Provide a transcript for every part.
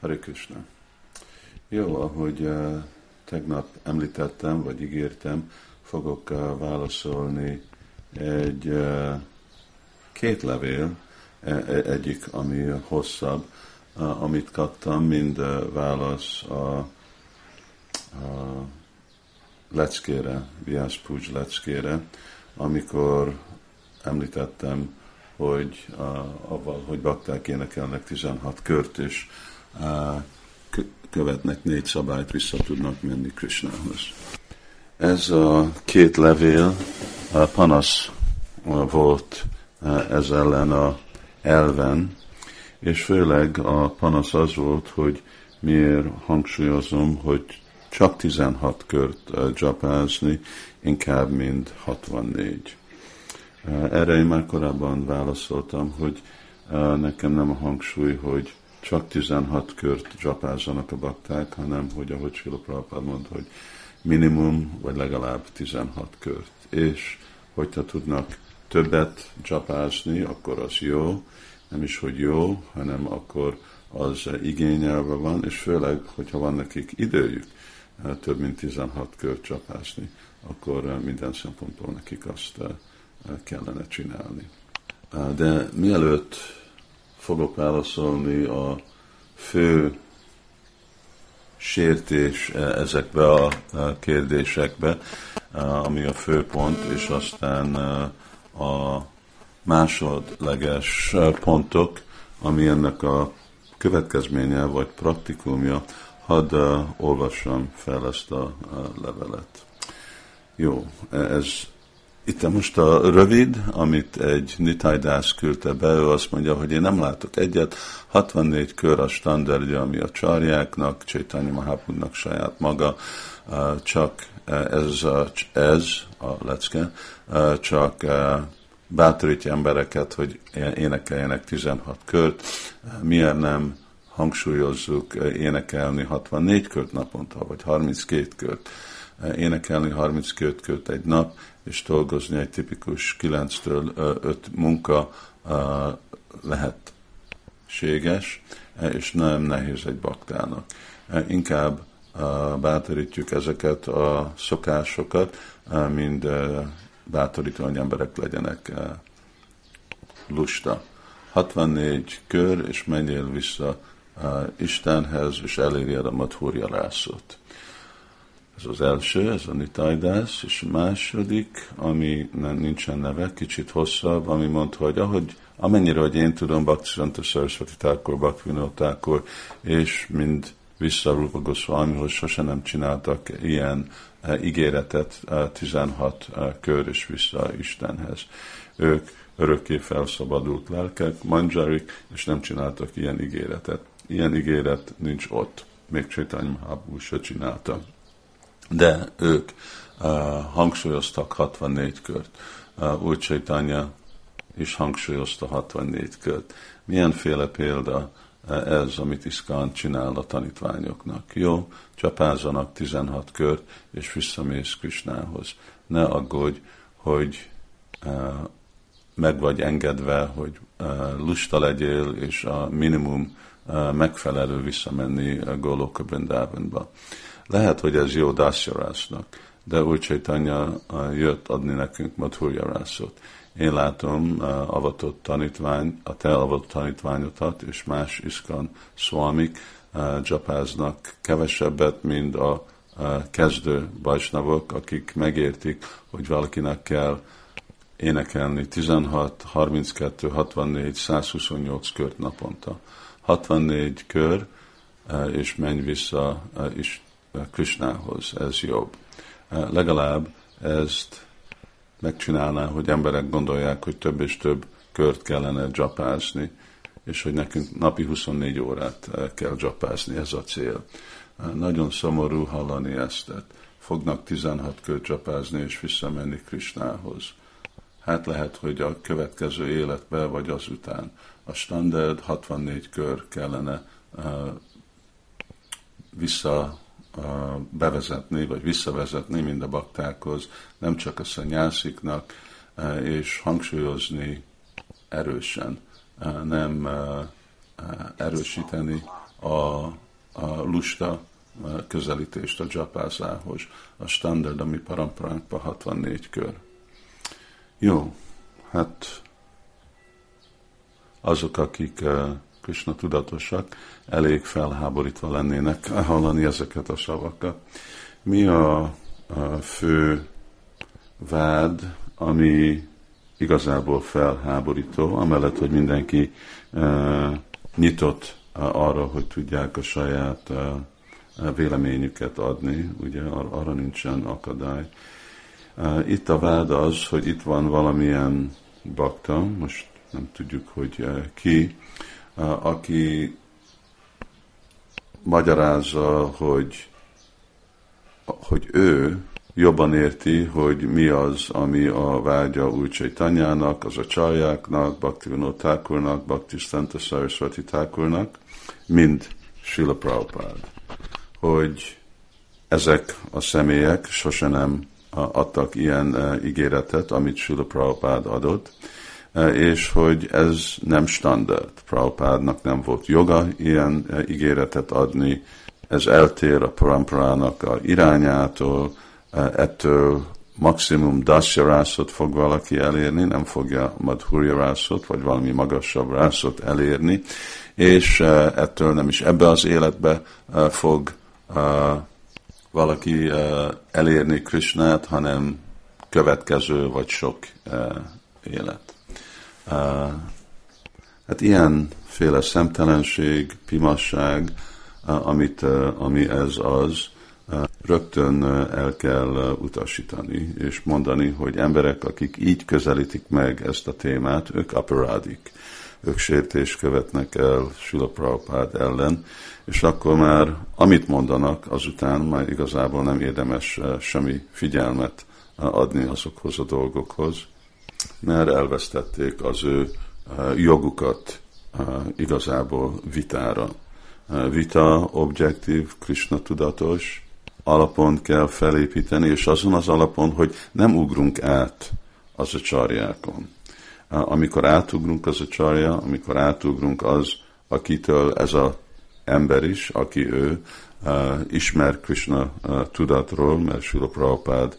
Hare. Jó, ahogy uh, tegnap említettem, vagy ígértem, fogok uh, válaszolni egy uh, két levél, e, e, egyik, ami hosszabb, amit kaptam, mind válasz a, a leckére, Viász Pucs leckére, amikor említettem, hogy uh, avval, hogy bakták énekelnek 16 kört, és követnek négy szabályt, vissza tudnak menni Krishnához. Ez a két levél a panasz volt ez ellen a elven, és főleg a panasz az volt, hogy miért hangsúlyozom, hogy csak 16 kört dzsapázni, inkább mint 64. Erre én már korábban válaszoltam, hogy nekem nem a hangsúly, hogy csak 16 kört dzsapázzanak a bakták, hanem hogy ahogy Sila Prabhupád mond, hogy minimum, vagy legalább 16 kört. És hogyha tudnak többet dzsapázni, akkor az jó, nem is, hogy jó, hanem akkor az igényelve van, és főleg, hogyha van nekik időjük eh, több mint 16 kört csapásni, akkor eh, minden szempontból nekik azt eh, kellene csinálni. De mielőtt fogok válaszolni a fő sértés ezekbe a kérdésekbe, ami a fő pont, és aztán a másodleges pontok, ami ennek a következménye vagy praktikumja, hadd olvassam fel ezt a levelet. Jó, ez itt most a rövid, amit egy Nitaidász küldte be, ő azt mondja, hogy én nem látok egyet, 64 kör a standardja, ami a csarjáknak, Csaitanya Mahapudnak saját maga, csak ez, ez a lecke, csak bátorítja embereket, hogy énekeljenek 16 kört, miért nem hangsúlyozzuk énekelni 64 kört naponta, vagy 32 kört, énekelni 32 kört egy nap, és dolgozni egy tipikus 9-től 5 munka lehetséges, és nem nehéz egy baktának. Inkább bátorítjuk ezeket a szokásokat, mind bátorító, hogy emberek legyenek lusta. 64 kör, és menjél vissza Istenhez, és elérjed a Madhurja rászót. Ez az első, ez a Nitaidász, és a második, ami nem, nincsen neve, kicsit hosszabb, ami mondta, hogy ahogy, amennyire, hogy én tudom, Bhaktisanta Sarasvati Thakur, Bhaktivinoda Thakur, és mind vissza Rupa Goswamihoz sose nem csináltak ilyen uh, ígéretet, uh, 16 uh, kör és vissza Istenhez. Ők örökké felszabadult lelkek, manjarik, és nem csináltak ilyen ígéretet. Ilyen ígéret nincs ott. Még Csaitanya Mahaprabhu se csinálta de ők uh, hangsúlyoztak 64 kört. Uh, Úr Csaitanya is hangsúlyozta 64 kört. Milyenféle példa uh, ez, amit Iszkán csinál a tanítványoknak? Jó, csapázzanak 16 kört, és visszamész Krisnához. Ne aggódj, hogy uh, meg vagy engedve, hogy uh, lusta legyél, és a minimum uh, megfelelő visszamenni a Goloka Brindavanba. Lehet, hogy ez jó Dasyarásznak, de úgy Csaitanya jött adni nekünk Madhurjarászot. Én látom avatott tanítvány, a te avatott tanítványotat és más iskan szvamik dzsapáznak kevesebbet, mint a kezdő bajsnavok, akik megértik, hogy valakinek kell énekelni 16, 32, 64, 128 kört naponta. 64 kör, és menj vissza is Krishnához, ez jobb. Legalább ezt megcsinálná, hogy emberek gondolják, hogy több és több kört kellene dzsapázni, és hogy nekünk napi 24 órát kell dzsapázni, ez a cél. Nagyon szomorú hallani ezt. Fognak 16 kört dzsapázni és visszamenni Krishnához. Hát lehet, hogy a következő életben vagy azután. A standard 64 kör kellene uh, vissza bevezetni, vagy visszavezetni mind a baktákhoz, nem csak a szanyásziknak, és hangsúlyozni erősen, nem erősíteni a, a lusta közelítést a japázához. A standard, ami parampránkban 64 kör. Jó, hát azok, akik Krishna tudatosak, elég felháborítva lennének hallani ezeket a szavakat. Mi a, a fő vád, ami igazából felháborító, amellett, hogy mindenki uh, nyitott arra, hogy tudják a saját uh, véleményüket adni, ugye ar- arra nincsen akadály. Uh, itt a vád az, hogy itt van valamilyen bakta, most nem tudjuk, hogy uh, ki, aki magyarázza, hogy, hogy ő jobban érti, hogy mi az, ami a vágya új tanyának, az a csaljáknak, Bhaktivinoda Thakurnak, Bhaktisztanta Saraswati Thakurnak, mind Srila Prabhupád. Hogy ezek a személyek sose nem adtak ilyen e, ígéretet, amit Srila Prabhupád adott, és hogy ez nem standard. Prabhupádnak nem volt joga ilyen e, ígéretet adni, ez eltér a paramparának a irányától, ettől maximum dasya rászot fog valaki elérni, nem fogja madhurya rászot, vagy valami magasabb rászot elérni, és ettől nem is ebbe az életbe fog valaki elérni Krishnát, hanem következő vagy sok élet. Hát ilyenféle szemtelenség, pimasság, amit, ami ez az, rögtön el kell utasítani, és mondani, hogy emberek, akik így közelítik meg ezt a témát, ők aparádik, ők sértést követnek el Sula Prabhupád ellen, és akkor már amit mondanak, azután már igazából nem érdemes semmi figyelmet adni azokhoz a dolgokhoz, mert elvesztették az ő jogukat igazából vitára. Vita objektív, Krishna tudatos, alapon kell felépíteni, és azon az alapon, hogy nem ugrunk át az a csarjákon. Amikor átugrunk az a csarja, amikor átugrunk az, akitől ez a ember is, aki ő, ismer Krishna tudatról, mert Sula Prabhupád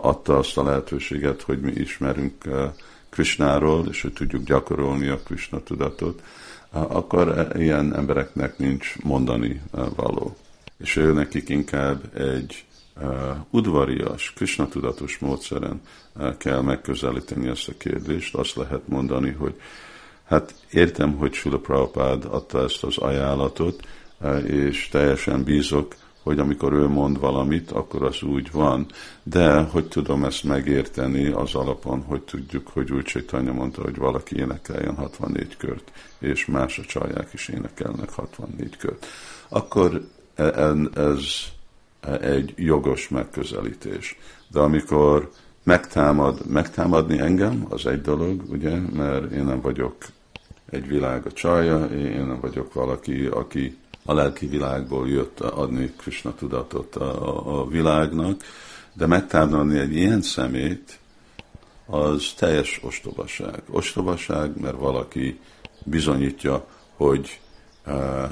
adta azt a lehetőséget, hogy mi ismerünk Krishnáról, és hogy tudjuk gyakorolni a Krishna tudatot, akkor ilyen embereknek nincs mondani való és ő nekik inkább egy udvarias, Krishna tudatos módszeren kell megközelíteni ezt a kérdést. Azt lehet mondani, hogy hát értem, hogy Sula Prabhupád adta ezt az ajánlatot, és teljesen bízok, hogy amikor ő mond valamit, akkor az úgy van. De hogy tudom ezt megérteni az alapon, hogy tudjuk, hogy úgy Csaitanya mondta, hogy valaki énekeljen 64 kört, és más a csalják is énekelnek 64 kört. Akkor ez egy jogos megközelítés. De amikor megtámad, megtámadni engem, az egy dolog, ugye, mert én nem vagyok egy világ a csalja, én nem vagyok valaki, aki a lelki világból jött adni Krishna tudatot a, a világnak, de megtámadni egy ilyen szemét, az teljes ostobaság. Ostobaság, mert valaki bizonyítja, hogy uh,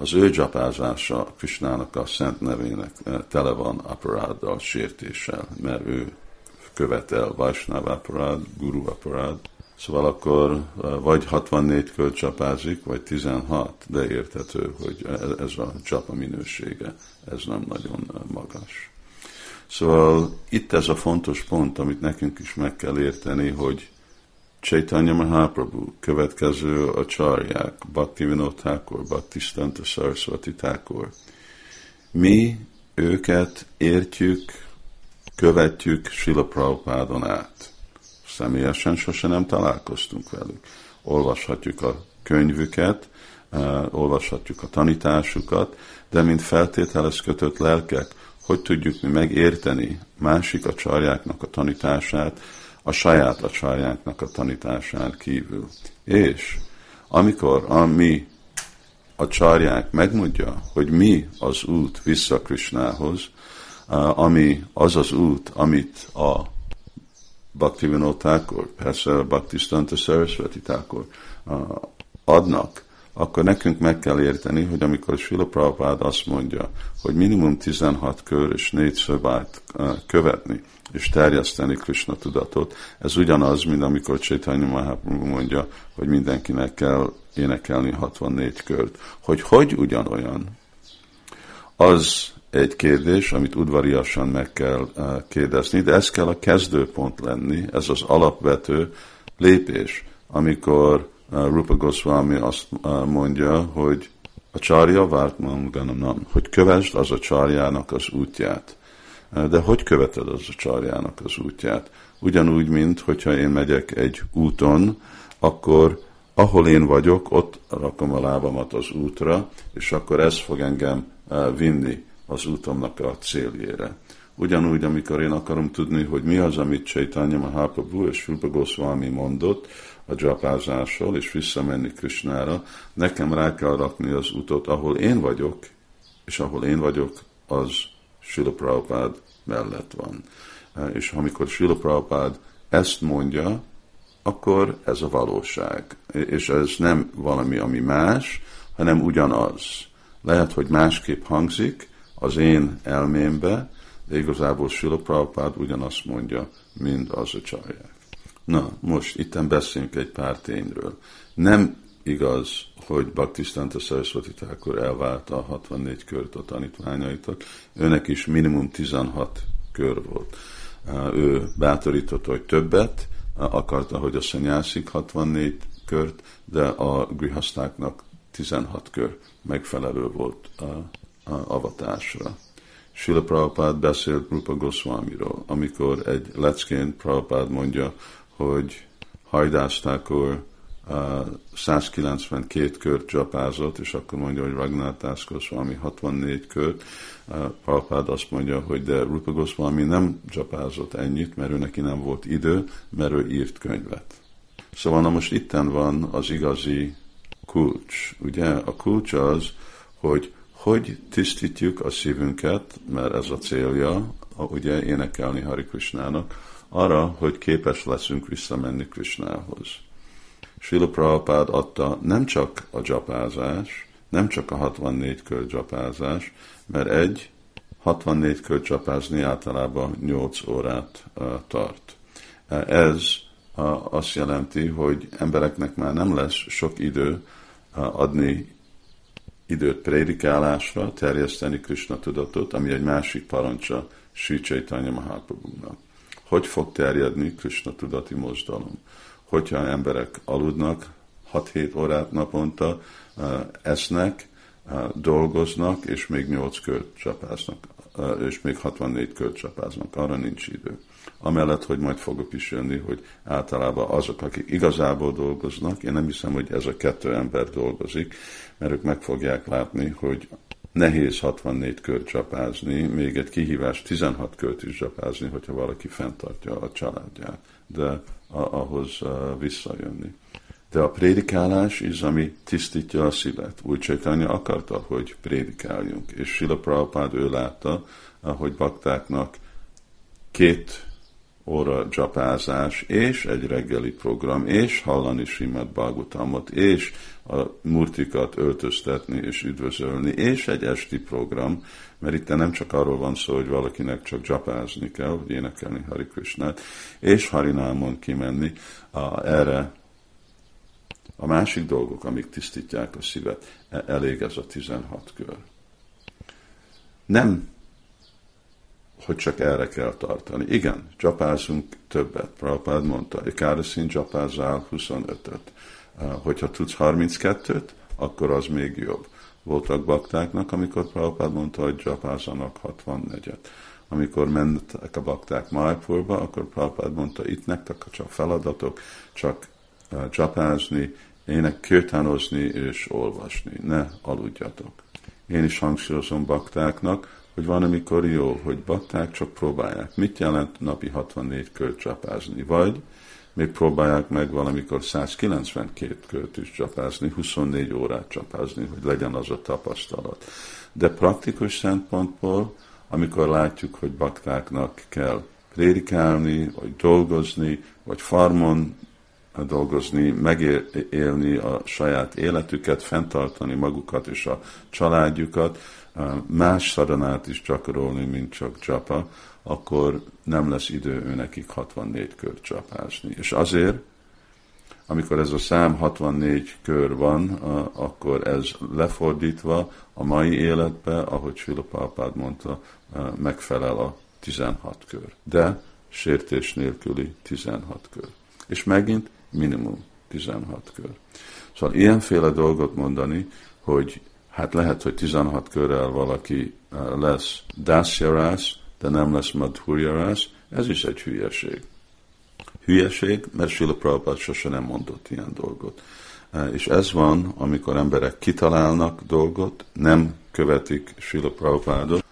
az ő csapázása Krisnának a szent nevének eh, tele van aparáddal, sértéssel, mert ő követel Vajsnáv aparád, Guru aparád, Szóval akkor eh, vagy 64 költ csapázik, vagy 16, de érthető, hogy e-, ez a csapa minősége, ez nem nagyon eh, magas. Szóval itt ez a fontos pont, amit nekünk is meg kell érteni, hogy Chaitanya Mahaprabhu, következő a csarják, Bhakti Vinod Thakur, Bhaktisztanta Saraswati Thakur. Mi őket értjük, követjük Sila Prabhupádon át. Személyesen sose nem találkoztunk velük. Olvashatjuk a könyvüket, uh, olvashatjuk a tanításukat, de mint feltételez kötött lelkek, hogy tudjuk mi megérteni másik a csarjáknak a tanítását, a saját acsarjánknak a tanításán kívül. És amikor a mi a csarják megmondja, hogy mi az út vissza Krishnához, ami az az út, amit a Bhaktivinoda Thakur, persze a Bhaktisztanta Saraswati Thakur adnak, akkor nekünk meg kell érteni, hogy amikor Srila Prabhupád azt mondja, hogy minimum 16 kör és négy szobát követni, és terjeszteni Krishna tudatot, ez ugyanaz, mint amikor Chaitanya Mahaprabhu mondja, hogy mindenkinek kell énekelni 64 kört. Hogy hogy ugyanolyan, az egy kérdés, amit udvariasan meg kell kérdezni, de ez kell a kezdőpont lenni, ez az alapvető lépés, amikor Rupa Goswami azt mondja, hogy a csárja várt manganam, hogy kövesd az a csárjának az útját. De hogy követed az a csárjának az útját? Ugyanúgy, mint hogyha én megyek egy úton, akkor ahol én vagyok, ott rakom a lábamat az útra, és akkor ez fog engem vinni az útomnak a céljére. Ugyanúgy, amikor én akarom tudni, hogy mi az, amit Chaitanya Mahaprabhu és Rupa Goswami mondott a dzsapázásról, és visszamenni Krishnára, nekem rá kell rakni az utat, ahol én vagyok, és ahol én vagyok, az Srila Prabhupád mellett van. És amikor Srila Prabhupád ezt mondja, akkor ez a valóság. És ez nem valami, ami más, hanem ugyanaz. Lehet, hogy másképp hangzik az én elmémbe, de igazából Srila Prabhupád ugyanazt mondja, mint az a csajják. Na, most itten beszéljünk egy pár tényről. Nem igaz, hogy Bhaktisztanta Saraswati Thakur elválta a 64 kört a tanítványaitól, őnek is minimum 16 kör volt. Ő bátorította, hogy többet, akarta, hogy a szanyászik 64 kört, de a grihasztáknak 16 kör megfelelő volt avatásra. Sila Prabhupád beszélt Rupa Goswamiról, amikor egy leckén Prabhupád mondja, hogy hajdáztákor uh, 192 kört csapázott, és akkor mondja, hogy Ragnátász Goswami 64 kört. Uh, Prabhupád azt mondja, hogy de Rupa Goswami nem csapázott ennyit, mert ő neki nem volt idő, mert ő írt könyvet. Szóval na most itten van az igazi kulcs. Ugye a kulcs az, hogy hogy tisztítjuk a szívünket, mert ez a célja, ugye énekelni Hari Krishnának, arra, hogy képes leszünk visszamenni Krishnához. Srila Prabhupád adta nem csak a dzsapázás, nem csak a 64 kör dzsapázás, mert egy 64 kör dzsapázni általában 8 órát tart. Ez azt jelenti, hogy embereknek már nem lesz sok idő adni időt prédikálásra, terjeszteni Krishna tudatot, ami egy másik parancsa Sri Chaitanya Mahaprabhu-nak. Hogy fog terjedni Krishna tudati mozdalom? Hogyha emberek aludnak 6-7 órát naponta, esznek, dolgoznak, és még 8 kört csapáznak, és még 64 kört csapáznak, arra nincs idő. Amellett, hogy majd fogok is jönni, hogy általában azok, akik igazából dolgoznak, én nem hiszem, hogy ez a kettő ember dolgozik, mert ők meg fogják látni, hogy nehéz 64 kört csapázni, még egy kihívás 16 kört is csapázni, hogyha valaki fenntartja a családját, de ahhoz visszajönni. De a prédikálás is, ami tisztítja a szívet. Úgy Csaitanya akarta, hogy prédikáljunk. És Sila Prabhupád ő látta, hogy baktáknak két óra dzsapázás, és egy reggeli program, és hallani Simad Bhagavatamot, és a murtikat öltöztetni és üdvözölni, és egy esti program, mert itt nem csak arról van szó, hogy valakinek csak dzsapázni kell, hogy énekelni Hari Krishnát, és Harinámon kimenni, a, erre a másik dolgok, amik tisztítják a szívet, e, elég ez a 16 kör. Nem, hogy csak erre kell tartani. Igen, csapázunk többet. Prabhupád mondta, Ikáraszín csapázzál 25-öt. Hogyha tudsz 32-t, akkor az még jobb. Voltak baktáknak, amikor Prabhupád mondta, hogy csapázzanak 64-et. Amikor mentek a bakták Májpurba, akkor Prabhupád mondta, itt nektek csak feladatok, csak csapázni, ének kőtánozni és olvasni, ne aludjatok. Én is hangsúlyozom baktáknak, hogy van, amikor jó, hogy bakták csak próbálják. Mit jelent napi 64 kört csapázni? Vagy még próbálják meg valamikor 192 kört is csapázni, 24 órát csapázni, hogy legyen az a tapasztalat. De praktikus szempontból, amikor látjuk, hogy baktáknak kell prédikálni, vagy dolgozni, vagy farmon dolgozni, megélni a saját életüket, fenntartani magukat és a családjukat, más szaranát is gyakorolni, mint csak csapa, akkor nem lesz idő ő nekik 64 kör csapázni. És azért, amikor ez a szám 64 kör van, akkor ez lefordítva a mai életbe, ahogy Silopápád mondta, megfelel a 16 kör. De sértés nélküli 16 kör. És megint minimum 16 kör. Szóval ilyenféle dolgot mondani, hogy hát lehet, hogy 16 körrel valaki lesz dászjarász, de nem lesz madhurjarász, ez is egy hülyeség. Hülyeség, mert Sila Prabhupád sose nem mondott ilyen dolgot. És ez van, amikor emberek kitalálnak dolgot, nem követik Sila Prabhupádot,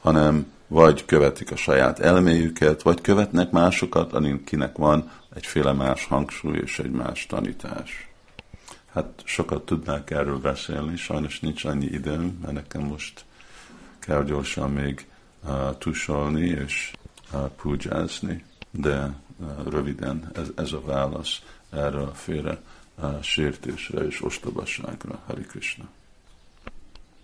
hanem vagy követik a saját elméjüket, vagy követnek másokat, akinek van egyféle más hangsúly és egy más tanítás. Hát sokat tudnák erről beszélni, sajnos nincs annyi időm, mert nekem most kell gyorsan még uh, tusolni és uh, pujázni, de uh, röviden ez, ez a válasz erre a félre uh, sértésre és ostobaságra. Hari Krishna.